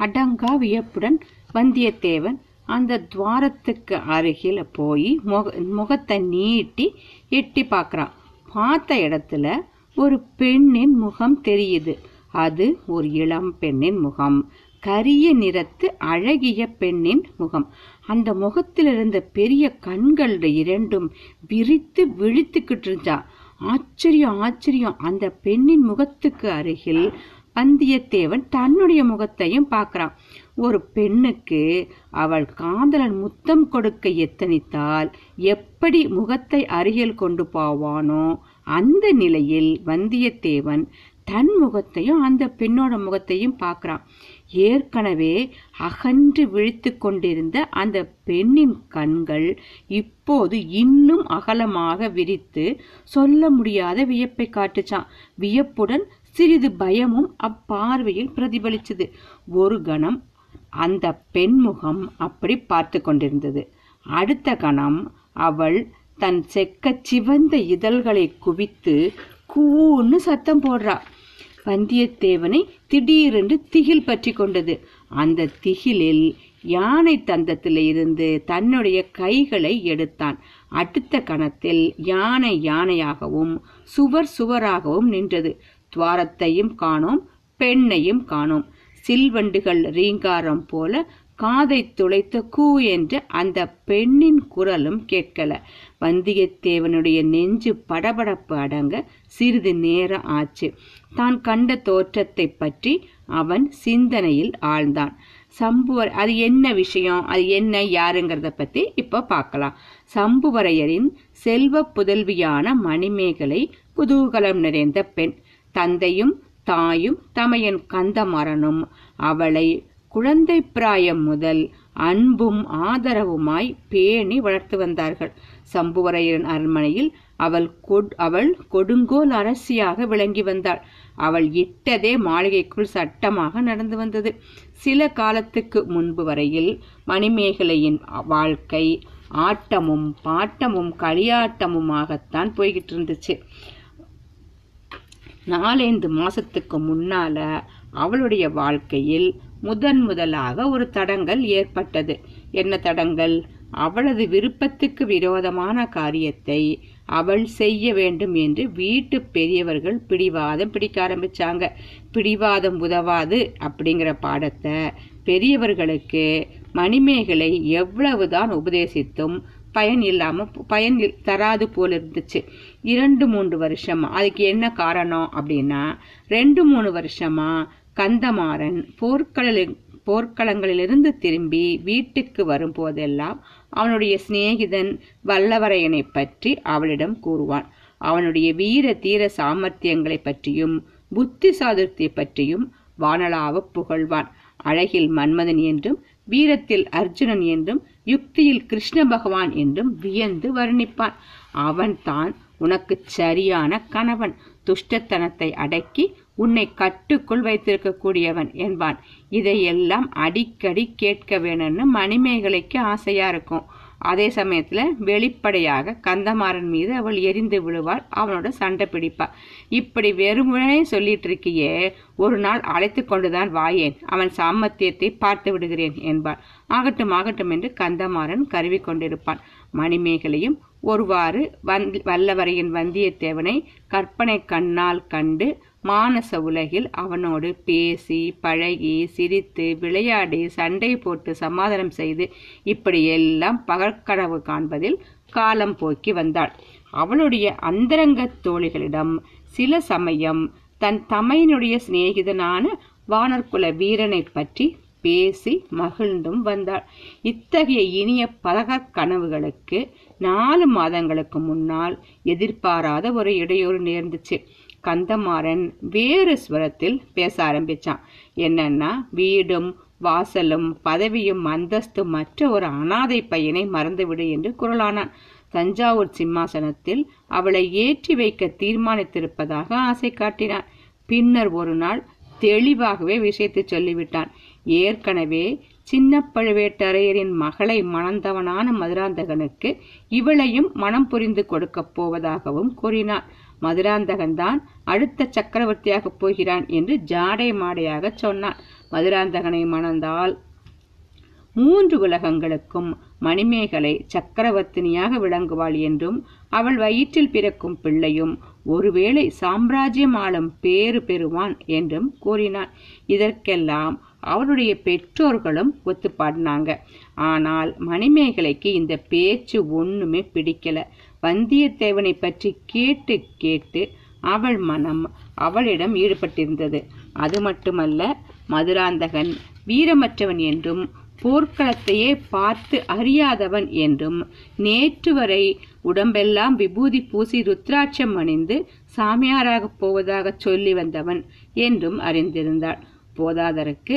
அடங்கா வியப்புடன் வந்தியத்தேவன் அந்த துவாரத்துக்கு அருகில் போய் முக முகத்தை நீட்டி எட்டி பார்க்குறான் பார்த்த இடத்துல ஒரு பெண்ணின் முகம் தெரியுது. அது ஒரு இளம் பெண்ணின் முகம். கரிய நிறத்து அழகிய பெண்ணின் முகம். அந்த முகத்தில் இருந்த பெரிய கண்கள் இரண்டும் விரித்து விழித்துக்கிட்டு இருந்தா. ஆச்சரியம் ஆச்சரியம். அந்த பெண்ணின் முகத்துக்கு அருகில் வந்தியத்தேவன் தன்னுடைய முகத்தையும் பார்க்கிறான். ஒரு பெண்ணுக்கு அவள் காதலன் முத்தம் கொடுக்க எத்தனித்தால் எப்படி முகத்தை அருகில் கொண்டு போவானோ அந்த நிலையில் வந்தியத்தேவன் தன் முகத்தையும் அந்த பெண்ணோட முகத்தையும் பார்க்குறான். ஏற்கனவே அகன்று விழித்து கொண்டிருந்த அந்த பெண்ணின் கண்கள் இப்போது இன்னும் அகலமாக விரித்து சொல்ல முடியாத வியப்பை காட்டுச்சான். வியப்புடன் சிறிது பயமும் அப்பார்வையில் பிரதிபலிச்சது. ஒரு கணம் அந்த பெண்முகம் அப்படி பார்த்து கொண்டிருந்தது. அடுத்த கணம் அவள் தன் செக்க சிவந்த இதழ்களை குவித்து கூன்னு சத்தம் போடுறா. வந்தியத்தேவனை திடீரென்று திகில் பற்றி கொண்டது. அந்த திகிலில் யானை தந்தத்தில் இருந்து தன்னுடைய கைகளை எடுத்தான். அடுத்த கணத்தில் யானை யானையாகவும் சுவர் சுவராகவும் நின்றது. துவாரத்தையும் காணோம் பெண்ணையும் காணோம். சில்வண்டுகள் ரீங்காரம் போல காதை துளைத்த கூ என்று அந்த பெண்ணின் குரலும் கேட்கல. வந்தியத்தேவனுடைய நெஞ்சு படபடப்பு அடங்க சிறிது நேரம் ஆச்சு. தான் கண்ட தோற்றத்தை பற்றி அவன் சிந்தனையில் ஆழ்ந்தான். சம்புவர் அது என்ன விஷயம்? அது என்ன யாருங்கிறத பத்தி இப்ப பார்க்கலாம். சம்புவரையரின் செல்வ புதல்வியான மணிமேகலை குதூகலம் நிறைந்த பெண். தந்தையும் தாயும் தமையன் கந்தமரனும் அவளை குழந்தை பிராயம் முதல் அன்பும் ஆதரவுமாய் பேணி வளர்த்து வந்தார்கள். சம்புவரையரின் அரண்மனையில் அவள் கொட் அவள் கொடுங்கோல் அரசியாக விளங்கி வந்தாள். அவள் இட்டதே மாளிகைக்குள் சட்டமாக நடந்து வந்தது. சில காலத்துக்கு முன்பு வரையில் மணிமேகலையின் வாழ்க்கை ஆட்டமும் பாட்டமும் களியாட்டமுமாகத்தான் போய்கிட்டு இருந்துச்சு. நாலைந்து மாசத்துக்கு முன்னால அவளுடைய வாழ்க்கையில் முதன் முதலாக ஒரு தடங்கல் ஏற்பட்டது. என்ன தடங்கல்? அவளது விருப்பத்துக்கு விரோதமான காரியத்தை அவள் செய்ய வேண்டும் என்று வீட்டு பெரியவர்கள் பிடிவாதம் பிடிக்க ஆரம்பிச்சாங்க. பிடிவாதம் உதவாது அப்படிங்கிற பாடத்தை பெரியவர்களுக்கு மணிமேகலை எவ்வளவுதான் உபதேசித்தும் பயன் இல்லாம பயன் தராது போல இருந்துச்சு. இரண்டு மூன்று வருஷமா அதுக்கு என்ன காரணம் அப்படின்னா ரெண்டு மூணு வருஷமா கந்தமாறன் போர்க்கள போர்க்களங்களிலிருந்து திரும்பி வீட்டுக்கு வரும்போதெல்லாம் அவனுடைய சிநேகிதன் வல்லவரையனை பற்றி அவளிடம் கூறுவான். அவனுடைய வீர தீர சாமர்த்தியங்களை பற்றியும் புத்தி சாதுர்த்தியை பற்றியும் வானலாவ புகழ்வான். அழகில் மன்மதன் என்றும் வீரத்தில் அர்ஜுனன் என்றும் யுக்தியில் கிருஷ்ண பகவான் என்றும் வியந்து வர்ணிப்பான். அவன் தான் உனக்கு சரியான கணவன். துஷ்டத்தனத்தை அடக்கி உன்னை கட்டுக்குள் வைத்திருக்கக்கூடியவன் என்பான். இதையெல்லாம் அடிக்கடி கேட்க வேணும்னு மணிமேகலைக்கு ஆசையா இருக்கும். அதே சமயத்தில் வெளிப்படையாக கந்தமாறன் மீது அவள் எரிந்து விழுவாள் அவனோட சண்டை பிடிப்பாள் இப்படி வெறுமனே சொல்லிட்டு இருக்கியே ஒரு நாள் அழைத்து கொண்டுதான் வாயேன் அவன் சாமர்த்தியத்தை பார்த்து விடுகிறேன் என்பாள். ஆகட்டும் ஆகட்டும் என்று கந்தமாறன் கருவி கொண்டிருப்பான். மணிமேகலையும் ஒருவாறு வந்தி வல்லவரையின் வந்தியத்தேவனை கற்பனை கண்ணால் கண்டு மானச உலகில் அவனோடு பேசி பழகி சிரித்து விளையாடி சண்டை போட்டு சமாதானம் செய்து இப்படியெல்லாம் பகற்கனவு காண்பதில் காலம் போக்கி வந்தாள். அவளுடைய அந்தரங்க தோழிகளிடம் சில சமயம் தன் தமையனுடைய சிநேகிதனான வானர்குல வீரனை பற்றி பேசி மகிழ்ந்தும் வந்தாள். இத்தகைய இனிய பலகற் கனவுகளுக்கு நாலு மாதங்களுக்கு முன்னால் எதிர்பாராத ஒரு இடையூறு நேர்ந்துச்சு. கந்தமாறன் வேறு ஸ்வரத்தில் பேச ஆரம்பிச்சான். என்னன்னா வீடும் வாசலும் பதவியும் அந்தஸ்தும் மற்ற ஒரு அனாதை பையனை மறந்துவிடு என்று குரலானான். தஞ்சாவூர் சிம்மாசனத்தில் அவளை ஏற்றி வைக்க தீர்மானித்திருப்பதாக ஆசை காட்டினான். பின்னர் ஒரு நாள் தெளிவாகவே விஷயத்தை சொல்லிவிட்டான். ஏற்கனவே சின்ன பழுவேட்டரையரின் மகளை மணந்தவனான மதுராந்தகனுக்கு இவளையும் மனம் புரிந்து கொடுக்கப் போவதாகவும் கூறினான். மதுராந்தகன் தான் அடுத்த சக்கரவர்த்தியாக போகிறான் என்று ஜாடை மாடையாக சொன்னான். மதுராந்தகனை மணந்தால் மூன்று உலகங்களுக்கும் மணிமேகலை சக்கரவர்த்தினியாக விளங்குவாள் என்றும் அவள் வயிற்றில் பிறக்கும் பிள்ளையும் ஒருவேளை சாம்ராஜ்யம் ஆளும் பேறு பெறுவான் என்றும் கூறினான். இதற்கெல்லாம் அவருடைய பெற்றோர்களும் ஒத்துப்பாடினாங்க. ஆனால் மணிமேகலைக்கு இந்த பேச்சு ஒண்ணுமே பிடிக்கல. வந்தியத்தேவனை பற்றி கேட்டு கேட்டு அவள் மனம் அவளிடம் ஈடுபட்டிருந்தது. அது மட்டுமல்ல மதுராந்தகன் வீரமற்றவன் என்றும் போர்க்களத்தையே பார்த்து அறியாதவன் என்றும் நேற்று வரை உடம்பெல்லாம் விபூதி பூசி ருத்ராட்சம் அணிந்து சாமியாராகப் போவதாகச் சொல்லி வந்தவன் என்றும் அறிந்திருந்தாள். போதாதற்கு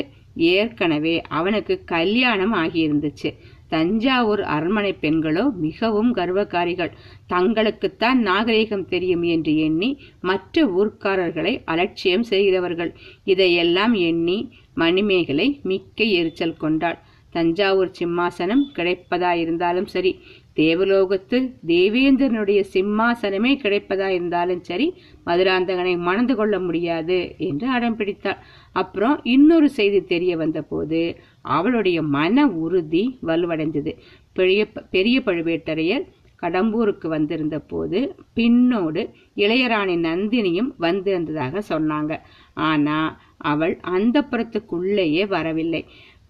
ஏற்கனவே அவனுக்கு கல்யாணம் ஆகியிருந்துச்சு. தஞ்சாவூர் அரண்மனை பெண்களோ மிகவும் கர்வக்காரிகள். தங்களுக்குத்தான் நாகரிகம் தெரியும் என்று எண்ணி மற்ற ஊர்க்காரர்களை அலட்சியம் செய்கிறவர்கள் இதையெல்லாம் எண்ணி மணிமேகலை மிக்க எரிச்சல் கொண்டாள். தஞ்சாவூர் சிம்மாசனம் கிடைப்பதாயிருந்தாலும் சரி தேவலோகத்து தேவேந்திரனுடைய சிம்மாசனமே கிடைப்பதாயிருந்தாலும் சரி மதுராந்தகனை மணந்து கொள்ள முடியாது என்று அடம் பிடித்தாள். அப்புறம் இன்னொரு செய்தி தெரிய வந்தபோது அவளுடைய மன உறுதி வலுவடைந்தது. பெரிய பெரிய பழுவேட்டரையர் கடம்பூருக்கு வந்திருந்த போது பின்னோடு இளையராணி நந்தினியும் வந்திருந்ததாக சொன்னாங்க. ஆனா அவள் அந்த புறத்துக்குள்ளேயே வரவில்லை.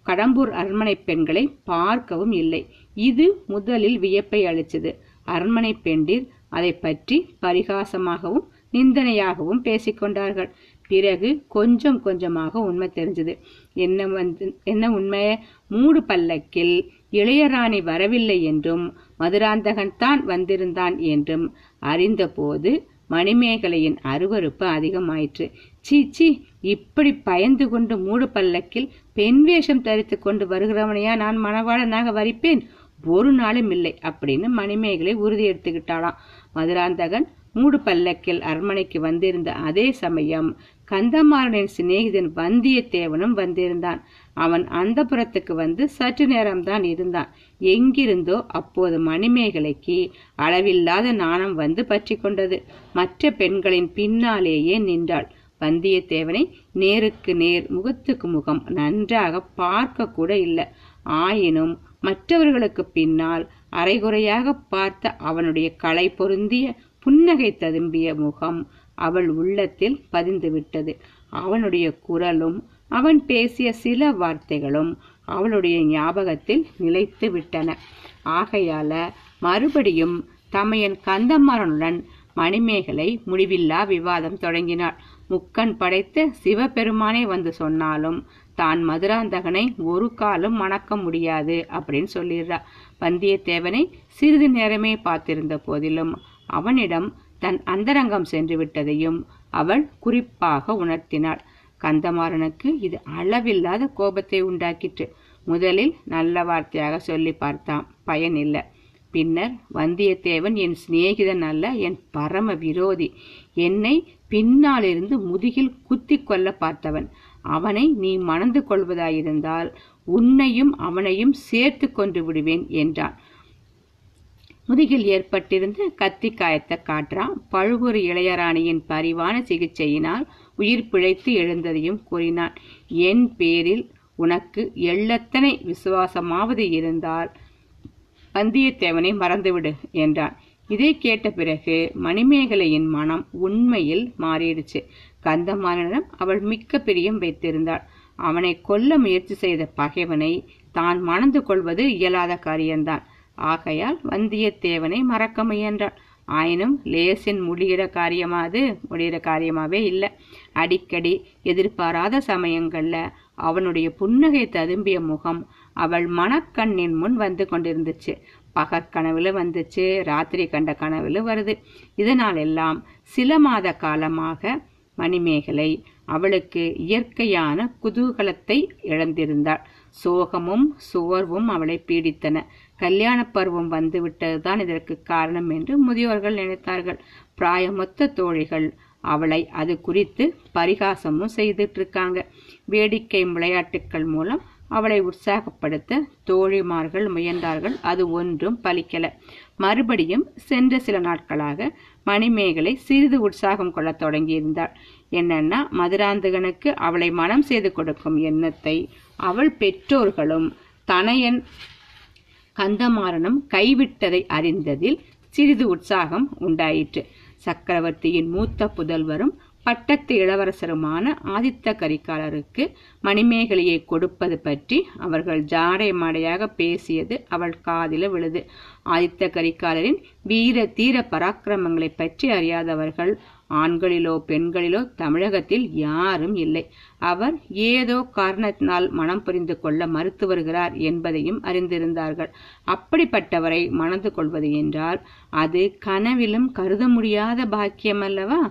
கடம்பூர் அரண்மனை பெண்களை பார்க்கவும் இல்லை. இது முதலில் வியப்பை அளித்தது. அரண்மனை பெண்டிர் அதை பற்றி பரிகாசமாகவும் நிந்தனையாகவும் பேசிக்கொண்டார்கள். பிறகு கொஞ்சம் கொஞ்சமாக உண்மை தெரிஞ்சது. என்ன வந்து என்ன உண்மை மூடு பல்லக்கில் இளையராணி வரவில்லை என்றும் மதுராந்தகன் தான் வந்திருந்தான் என்றும் அறிந்தபோது மணிமேகலையின் அருவருப்பு அதிகமாயிற்று. சீ சீ இப்படி பயந்து கொண்டு மூடு பல்லக்கில் பெண் வேஷம் தரித்து கொண்டு வருகிறவனையா நான் மணவாளனாக வரிப்பேன்? ஒரு நாளும் இல்லை அப்படின்னு மணிமேகலை உறுதி எடுத்துக்கிட்டாளாம் மதுராந்தகன் மூடு பல்லக்கில் அரண்மனைக்கு வந்திருந்த அதே சமயம் கந்தமாறனின் சிநேகிதன் வந்தியத்தேவனும் வந்திருந்தான். அவன் அந்த புறத்துக்கு வந்து சற்று நேரம்தான் இருந்தான். எங்கிருந்தோ அப்போது மணிமேகலைக்கு அளவில்லாத நாணம் வந்து பற்றி கொண்டது. மற்ற பெண்களின் பின்னாலேயே நின்றாள். வந்தியத்தேவனை நேருக்கு நேர் முகத்துக்கு முகம் நன்றாக பார்க்க கூட இல்லை. ஆயினும் மற்றவர்களுக்கு பின்னால் அரைகுறையாக பார்த்த அவனுடைய களை பொருந்திய புன்னகை ததும்பிய முகம் அவள் உள்ளத்தில் பதிந்துவிட்டது. அவனுடைய குரலும் அவன் பேசிய சில வார்த்தைகளும் அவளுடைய ஞாபகத்தில் நிலைத்து விட்டன ஆகையால மறுபடியும் தமையன் கந்தமாறனுடன் மணிமேகலை முடிவில்லா விவாதம் தொடங்கினாள். முக்கன் படைத்த சிவபெருமானே வந்து சொன்னாலும் தான் மதுராந்தகனை ஒரு காலம் மணக்க முடியாது அப்படின்னு சொல்லிடுறா. வந்தியத்தேவனை சிறிது நேரமே பார்த்திருந்த போதிலும் அவனிடம் தன் அந்தரங்கம் சென்று விட்டதையும் அவள் குறிப்பாக உணர்த்தினாள். கந்தமாறனுக்கு இது அளவில்லாத கோபத்தை உண்டாக்கிற்று. முதலில் நல்ல வார்த்தையாக சொல்லி பார்த்தான். பயன் இல்லை. பின்னர் வந்தியத்தேவன் என் சிநேகிதன் அல்ல என் பரம விரோதி. என்னை பின்னாலிருந்து முதுகில் குத்தி கொல்ல பார்த்தவன். அவனை நீ மணந்து கொள்வதாயிருந்தால் உன்னையும் அவனையும் சேர்த்து கொண்டு விடுவேன் என்றான். முதுகில் ஏற்பட்டிருந்த கத்தி காயத்தை காற்றான் பழுவூர் இளையராணியின் பரிவான சிகிச்சையினால் உயிர் பிழைத்து எழுந்ததையும் கூறினான். என் பேரில் உனக்கு எள்ளத்தனை விசுவாசமாவது இருந்தால் வந்தியத்தேவனை மறந்துவிடு என்றான். இதை கேட்ட பிறகு மணிமேகலையின் மனம் உண்மையில் மாறிடுச்சு. கந்தமாறனிடம் அவள் மிக்க பிரியம் வைத்திருந்தாள். அவனை கொல்ல முயற்சி செய்த பகைவனை தான் மணந்து கொள்வது இயலாத காரியம்தான். ஆகையால் வந்தியத்தேவனை மறக்க முயன்றாள். ஆயினும் லேசின் முடிகிற காரியமா அது? முடிகிற காரியமாவே இல்லை. அடிக்கடி எதிர்பாராத சமயங்கள்ல அவனுடைய புன்னகை ததும்பிய முகம் அவள் மனக்கண்ணின் முன் வந்து கொண்டிருந்துச்சு. பகற்கனவுல வந்துச்சு ராத்திரி கண்ட கனவுல வருது. இதனால் எல்லாம் சில மாத காலமாக மணிமேகலை அவளுக்கு இயற்கையான குதூகலத்தை இழந்திருந்தாள். சோகமும் சோர்வும் அவளை பீடித்தன. கல்யாண பருவம் வந்துவிட்டதுதான் இதற்கு காரணம் என்று முதியோர்கள் நினைத்தார்கள். பிராயமொத்த தோழிகள் அவளை அது குறித்து பரிகாசமும் செய்துட்டு இருக்காங்க வேடிக்கை விளையாட்டுக்கள் மூலம் அவளை உற்சாகப்படுத்த தோழிமார்கள் முயன்றார்கள். அது ஒன்றும் பலிக்கல. மறுபடியும் சென்ற சில நாட்களாக மணிமேகலை சிறிது உற்சாகம் கொள்ளத் தொடங்கியிருந்தாள். என்னன்னா மதுராந்தகனுக்கு அவளை மனம் செய்து கொடுக்கும் எண்ணத்தை அவள் பெற்றோர்களும் தனையன் கந்தமாறனும் கைவிட்டதை அறிந்ததில் சிறிது உற்சாகம் உண்டாயிற்று. சக்கரவர்த்தியின் மூத்த புதல்வரும் பட்டத்து இளவரசருமான ஆதித்த கரிகாலருக்கு மணிமேகலையை கொடுப்பது பற்றி அவர்கள் ஜாடை மாடையாக பேசியது அவள் காதில விழுது. ஆதித்த கரிகாலரின் வீர தீர பராக்கிரமங்களை பற்றி அறியாதவர்கள் ஆண்களிலோ பெண்களிலோ தமிழகத்தில் யாரும் இல்லை. அவர் ஏதோ காரணத்தினால் மனம் புரிந்து கொள்ள மறுத்து வருகிறார் என்பதையும் அறிந்திருந்தார்கள். அப்படிப்பட்டவரை மணந்து கொள்வது என்றால் அது கனவிலும் கருத முடியாத பாக்கியம் அல்லவா?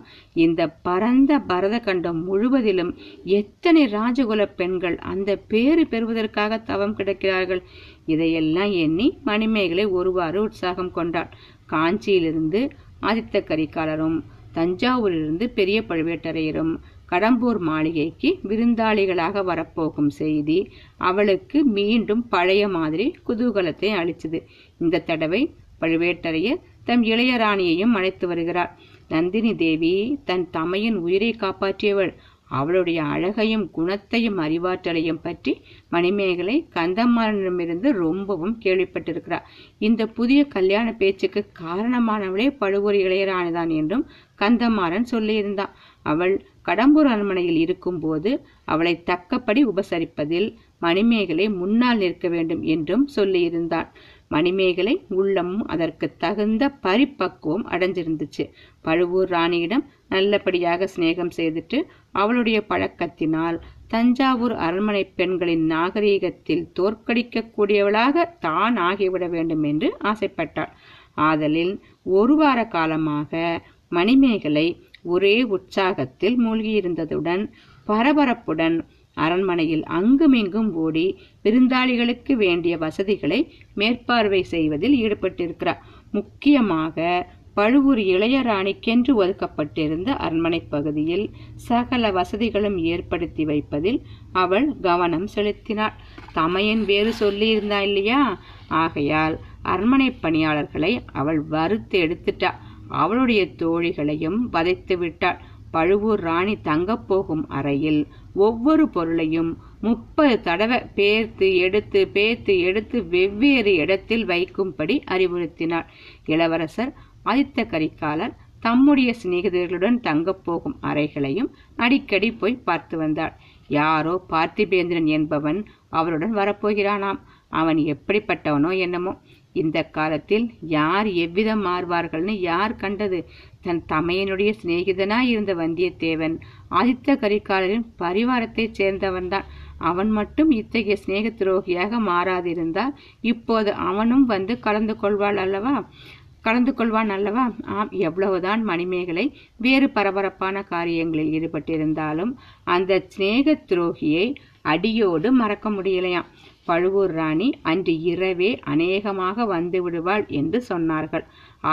இந்த பரந்த பரத கண்டம் முழுவதிலும் எத்தனை ராஜகுல பெண்கள் அந்த பேறு பெறுவதற்காக தவம் கிடக்கிறார்கள்? இதையெல்லாம் எண்ணி மணிமேகலை ஒருவாறு உற்சாகம் கொண்டாள் காஞ்சியிலிருந்து ஆதித்த கரிகாலரும் தஞ்சாவூரிலிருந்து பெரிய பழுவேட்டரையரும் கடம்பூர் மாளிகைக்கு விருந்தாளிகளாக வரப்போகும் செய்தி அவளுக்கு மீண்டும் பழைய மாதிரி குதூகலத்தை அளிச்சது இந்த தடவை பழுவேட்டரையர் தம் இளையராணியையும் அழைத்து வருகிறார். நந்தினி தேவி தன் தமையின் உயிரை காப்பாற்றியவள். அவளுடைய அழகையும் குணத்தையும் அறிவாற்றலையும் பற்றி மணிமேகலை கந்தமாறனிடமிருந்து ரொம்பவும் கேள்விப்பட்டிருக்கிறார். இந்த புதிய கல்யாண பேச்சுக்கு காரணமானவளே பழுவூர் இளையராணிதான் என்றும் கந்தமாறன் சொல்லியிருந்தான். அவள் கடம்பூர் அரண்மனையில் இருக்கும்போது அவளை தக்கப்படி உபசரிப்பதில் மணிமேகலை முன்னால் நிற்க வேண்டும் என்றும் சொல்லியிருந்தான். மணிமேகலை உள்ளமும் அதற்கு தகுந்த பரிப்பக்குவம் அடைஞ்சிருந்துச்சு. பழுவூர் ராணியிடம் நல்லபடியாக சிநேகம் செய்துட்டு அவளுடைய பழக்கத்தினால் தஞ்சாவூர் அரண்மனை பெண்களின் நாகரீகத்தில் தோற்கடிக்கக்கூடியவளாக தான் ஆகிவிட வேண்டும் என்று ஆசைப்பட்டாள். ஆதலில் ஒரு வார காலமாக மணிமேகலை ஒரே உற்சாகத்தில் மூழ்கியிருந்ததுடன் பரபரப்புடன் அரண்மனையில் அங்குமிங்கும் ஓடி விருந்தாளிகளுக்கு வேண்டிய வசதிகளை மேற்பார்வை செய்வதில் ஈடுபட்டிருக்கிறார். முக்கியமாக பழுவூர் இளையராணிக்கென்று ஒதுக்கப்பட்டிருந்த அரண்மனை பகுதியில் சகல வசதிகளும் ஏற்படுத்தி வைப்பதில் அவள் கவனம் செலுத்தினாள். தமையன் வேறு சொல்லியிருந்தா இல்லையா? ஆகையால் அரண்மனை பணியாளர்களை அவள் வறுத்து எடுத்துட்டா. அவளுடைய தோழிகளையும் வதைத்து விட்டாள். பழுவூர் ராணி தங்கப் போகும் அறையில் ஒவ்வொரு பொருளையும் முப்பது தடவை பேர்த்து எடுத்து பேர்த்து எடுத்து வெவ்வேறு இடத்தில் வைக்கும்படி அறிவுறுத்தினார் இளவரசர் ஆதித்த கரிகாலர் தம்முடைய சிநேகிதர்களுடன் தங்கப் போகும் அறைகளையும் அடிக்கடி போய் பார்த்து வந்தாள். யாரோ பார்த்திபேந்திரன் என்பவன் அவருடன் வரப்போகிறானாம். அவன் எப்படிப்பட்டவனோ என்னமோ. இந்த காலத்தில் யார் எவ்விதம் மாறுவார்கள்னு யார் கண்டது? தன் தமையனுடைய சிநேகிதனாய் இருந்த வந்தியத்தேவன் ஆதித்த கரிகாலரின் பரிவாரத்தைச் சேர்ந்தவன்தான். அவன் மட்டும் இத்தகைய சிநேக துரோகியாக மாறாதிருந்தால் இப்போது அவனும் வந்து கலந்து கொள்வாள் அல்லவா? கலந்து கொள்வான் அல்லவா? ஆம் எவ்வளவுதான் மணிமேகலை வேறு பரபரப்பான காரியங்களில் ஈடுபட்டிருந்தாலும் அந்த சிநேக துரோகியை அடியோடு மறக்க முடியலையாம். பழுவூர் ராணி அன்று இரவே அநேகமாக வந்து விடுவாள் என்று சொன்னார்கள்.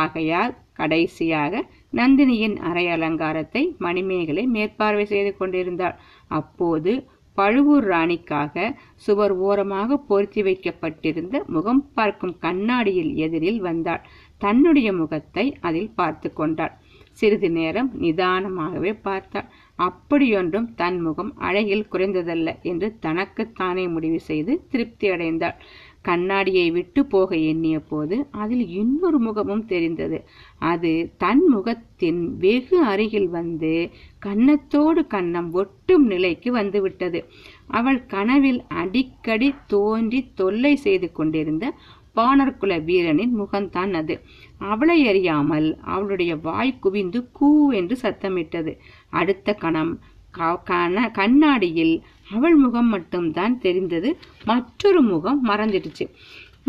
ஆகையால் கடைசியாக நந்தினியின் அரை அலங்காரத்தை மணிமேகலை மேற்பார்வை செய்து கொண்டிருந்தாள். அப்போது பழுவூர் ராணிக்காக சுவர் ஓரமாக பொருத்தி வைக்கப்பட்டிருந்த முகம் பார்க்கும் கண்ணாடியில் எதிரில் வந்தாள். தன்னுடைய முகத்தை அதில் பார்த்து கொண்டாள். சிறிது நேரம் நிதானமாகவே பார்த்தாள். அப்படியொன்றும் தன் முகம் அழகில் குறைந்ததல்ல என்று தனக்குத்தானே முடிவு செய்து திருப்தி அடைந்தாள். கண்ணாடியை விட்டு போக எண்ணிய போது அதில் இன்னொரு முகமும் தெரிந்தது. அது தன் முகத்தின் வெகு அருகில் வந்து கன்னத்தோடு கன்னம் ஒட்டும் நிலைக்கு வந்துவிட்டது. அவள் கனவில் அடிக்கடி தோன்றி தொல்லை செய்து கொண்டிருந்த வானர்குல வீரனின் முகம்தான் அது. அவளை அறியாமல் அவளுடைய வாய் குவிந்து கூ என்று சத்தமிட்டது. அடுத்த கணம் கண்ணாடியில் அவள் முகம் மட்டும்தான் தெரிந்தது. மற்றொரு முகம் மறந்துடுச்சு.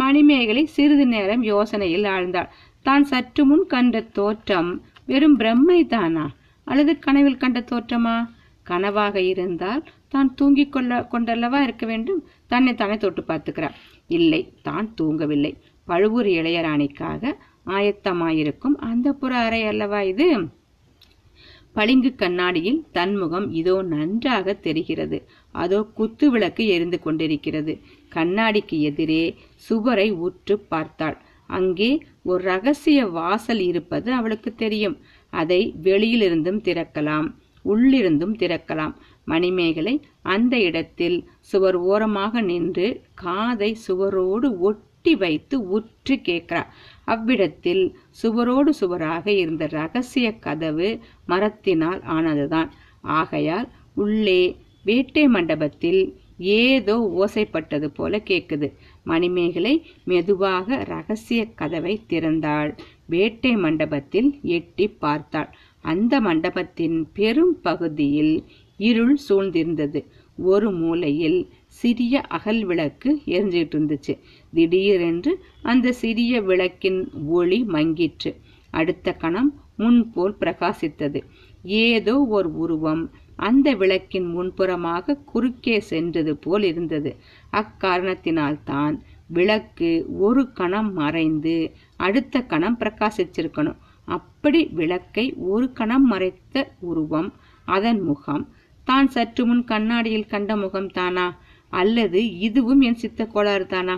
மணிமேகலை சிறிது நேரம் யோசனையில் ஆழ்ந்தாள். தான் சற்று முன் கண்ட தோற்றம் வெறும் பிரம்மை தானா அல்லது கனவில் கண்ட தோற்றமா? கனவாக இருந்தால் தான் தூங்கிக் கொள்ள கொண்டல்லவா இருக்க வேண்டும்? தன்னை தானே தொட்டு பார்த்துக்கிறார் இல்லை தான் தூங்கவில்லை. பழுவூர் இளையராணிக்காக ஆயத்தமாயிருக்கும் அந்த புற அறை அல்லவா இது? பளிங்கு கண்ணாடியில் தன்முகம் இதோ நன்றாக தெரிகிறது. அதோ குத்து விளக்கு எரிந்து கொண்டிருக்கிறது. கண்ணாடிக்கு எதிரே சுவரை உற்று பார்த்தாள். அங்கே ஒரு ரகசிய வாசல் இருப்பது அவளுக்கு தெரியும். அதை வெளியிலிருந்தும் திறக்கலாம் உள்ளிருந்தும் திறக்கலாம். மணிமேகலை அந்த இடத்தில் சுவர் ஓரமாக நின்று காதை சுவரோடு ஒட்டி வைத்து உற்று கேட்கிறார். அவ்விடத்தில் சுவரோடு சுவராக இருந்த ரகசிய கதவு மரத்தினால் ஆனதுதான். ஆகையால் உள்ளே வேட்டை மண்டபத்தில் ஏதோ ஓசைப்பட்டது போல கேட்குது. மணிமேகலை மெதுவாக ரகசிய கதவை திறந்தாள். வேட்டை மண்டபத்தில் எட்டி பார்த்தாள். அந்த மண்டபத்தின் பெரும் பகுதியில் இருள் சூழ்ந்திருந்தது. ஒரு மூலையில் சிறிய அகல் விளக்கு எரிஞ்சிட்டு இருந்துச்சு. திடீரென்று அந்த சிறிய விளக்கின் ஒளி மங்கிற்று. அடுத்த கணம் முன்போல் பிரகாசித்தது. ஏதோ ஒரு உருவம் அந்த விளக்கின் முன்புறமாக குறுக்கே சென்றது போல் இருந்தது. அக்காரணத்தினால்தான் விளக்கு ஒரு கணம் மறைந்து அடுத்த கணம் பிரகாசிச்சிருக்கணும். அப்படி விளக்கை ஒரு கணம் மறைத்த உருவம் அதன் முகம் தான் சற்று முன் கண்ணாடியில் கண்ட முகம் தானா? அல்லது இதுவும் என் சித்த கோளாறு தானா?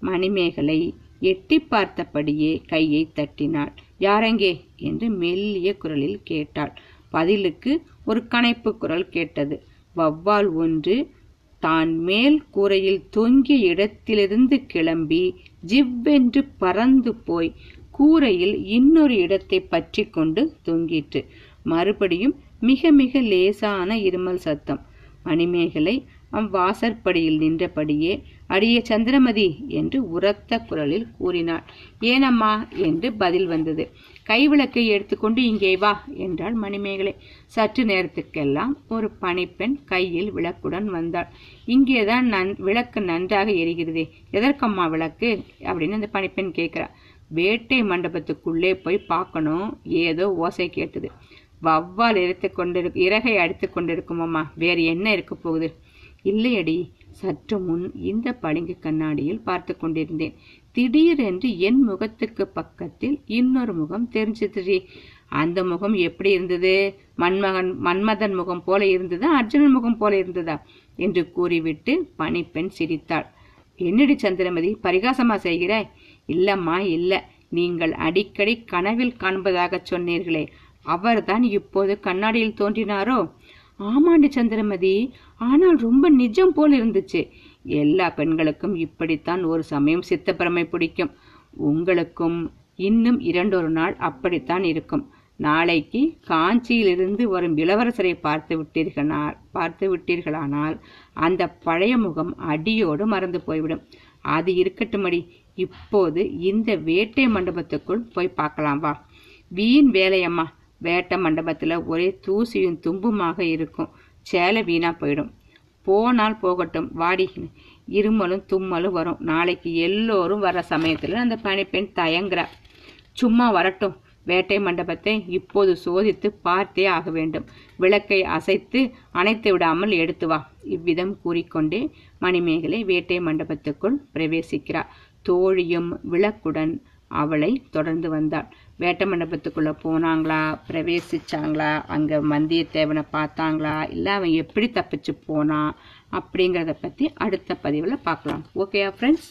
மணிமேகலை எட்டி பார்த்தபடியே கையை தட்டினாள். யாரெங்கே? என்று மெல்லிய குரலில் கேட்டாள். பதிலுக்கு ஒரு கணைப்பு குரல் கேட்டது. வவ்வால் ஒன்று தான் மேல் கூரையில் தொங்கிய இடத்திலிருந்து கிளம்பி ஜிவ்வென்று பறந்து போய் கூரையில் இன்னொரு இடத்தை பற்றி கொண்டு தொங்கிற்று. மறுபடியும் மிக மிக லேசான இருமல் சத்தம். மணிமேகலை அவ்வாசற்படியில் நின்றபடியே அடிய சந்திரமதி என்று உரத்த குரலில் கூறினாள். ஏனம்மா என்று பதில் வந்தது. கைவிளக்கை எடுத்துக்கொண்டு இங்கே வா என்றாள் மணிமேகலை. சற்று நேரத்துக்கெல்லாம் ஒரு பணிப்பெண் கையில் விளக்குடன் வந்தாள். இங்கேதான் நன் விளக்கு நன்றாக எரிகிறதே. எதற்கம்மா விளக்கு? அப்படின்னு அந்த பணிப்பெண் கேட்கிறா. வேட்டை மண்டபத்துக்குள்ளே போய் பார்க்கணும் ஏதோ ஓசை கேட்டது. வவ்வால் இறைத்து கொண்டிரு இறகை அடித்து கொண்டிருக்கும் அம்மா வேறு என்ன இருக்க போகுது? இல்லையடி. சற்று முன் இந்த பளிங்கு கண்ணாடியில் பார்த்து கொண்டிருந்தேன். திடீரென்று என் முகத்துக்கு பக்கத்தில் இன்னொரு முகம் தெரிஞ்சதுடி. அந்த முகம் எப்படி இருந்தது? மன்மகன் மன்மதன் முகம் போல இருந்ததா? அர்ஜுனன் முகம் போல இருந்ததா? என்று கூறிவிட்டு பணிப்பெண் சிரித்தாள். என்னடி சந்திரமதி பரிகாசமா செய்கிறாய்? இல்லம்மா இல்ல. நீங்கள் அடிக்கடி கனவில் காண்பதாக சொன்னீர்களே. அவர்தான் இப்போது கண்ணாடியில் தோன்றினாரோ? ஆமாண்டு சந்திரமதி ஆனால் ரொம்ப நிஜம் போல் இருந்துச்சு. எல்லா பெண்களுக்கும் இப்படித்தான் ஒரு சமயம் சித்தப்பிரமை பிடிக்கும். உங்களுக்கும் இன்னும் இரண்டொரு நாள் அப்படித்தான் இருக்கும். நாளைக்கு காஞ்சியிலிருந்து வரும் இளவரசரை பார்த்து விட்டீர்களானால் பார்த்து விட்டீர்களானால் அந்த பழைய முகம் அடியோடு மறந்து போய்விடும். அது இருக்கட்டுமடி இப்போது இந்த வேட்டை மண்டபத்துக்குள் போய் பார்க்கலாம் வா. வீண் வேலையம்மா. வேட்டை மண்டபத்தில் ஒரே தூசியும் தும்புமாக இருக்கும். சேலை வீணாக போயிடும். போனால் போகட்டும் வாடி. இருமலும் தும்மலும் வரும். நாளைக்கு எல்லோரும் வர சமயத்தில் அந்த பணிப்பெண் தயங்குறா. சும்மா வரட்டும். வேட்டை மண்டபத்தை இப்போது சோதித்து பார்த்தே ஆக வேண்டும். விளக்கை அசைத்து அணைத்து விடாமல் எடுத்து வா. இவ்விதம் கூறிக்கொண்டே மணிமேகலை வேட்டை மண்டபத்துக்குள் பிரவேசிக்கிறார். தோழியும் விளக்குடன் அவளை தொடர்ந்து வந்தாள். வேட்டை மண்டபத்துக்குள்ளே போனாங்களா? பிரவேசிச்சாங்களா? அங்கே வந்தியத்தேவனை பார்த்தாங்களா? இல்லை அவன் எப்படி தப்பிச்சு போனான் அப்படிங்கிறத பற்றி அடுத்த பதிவில் பார்க்கலாம். ஓகேயா ஃப்ரெண்ட்ஸ்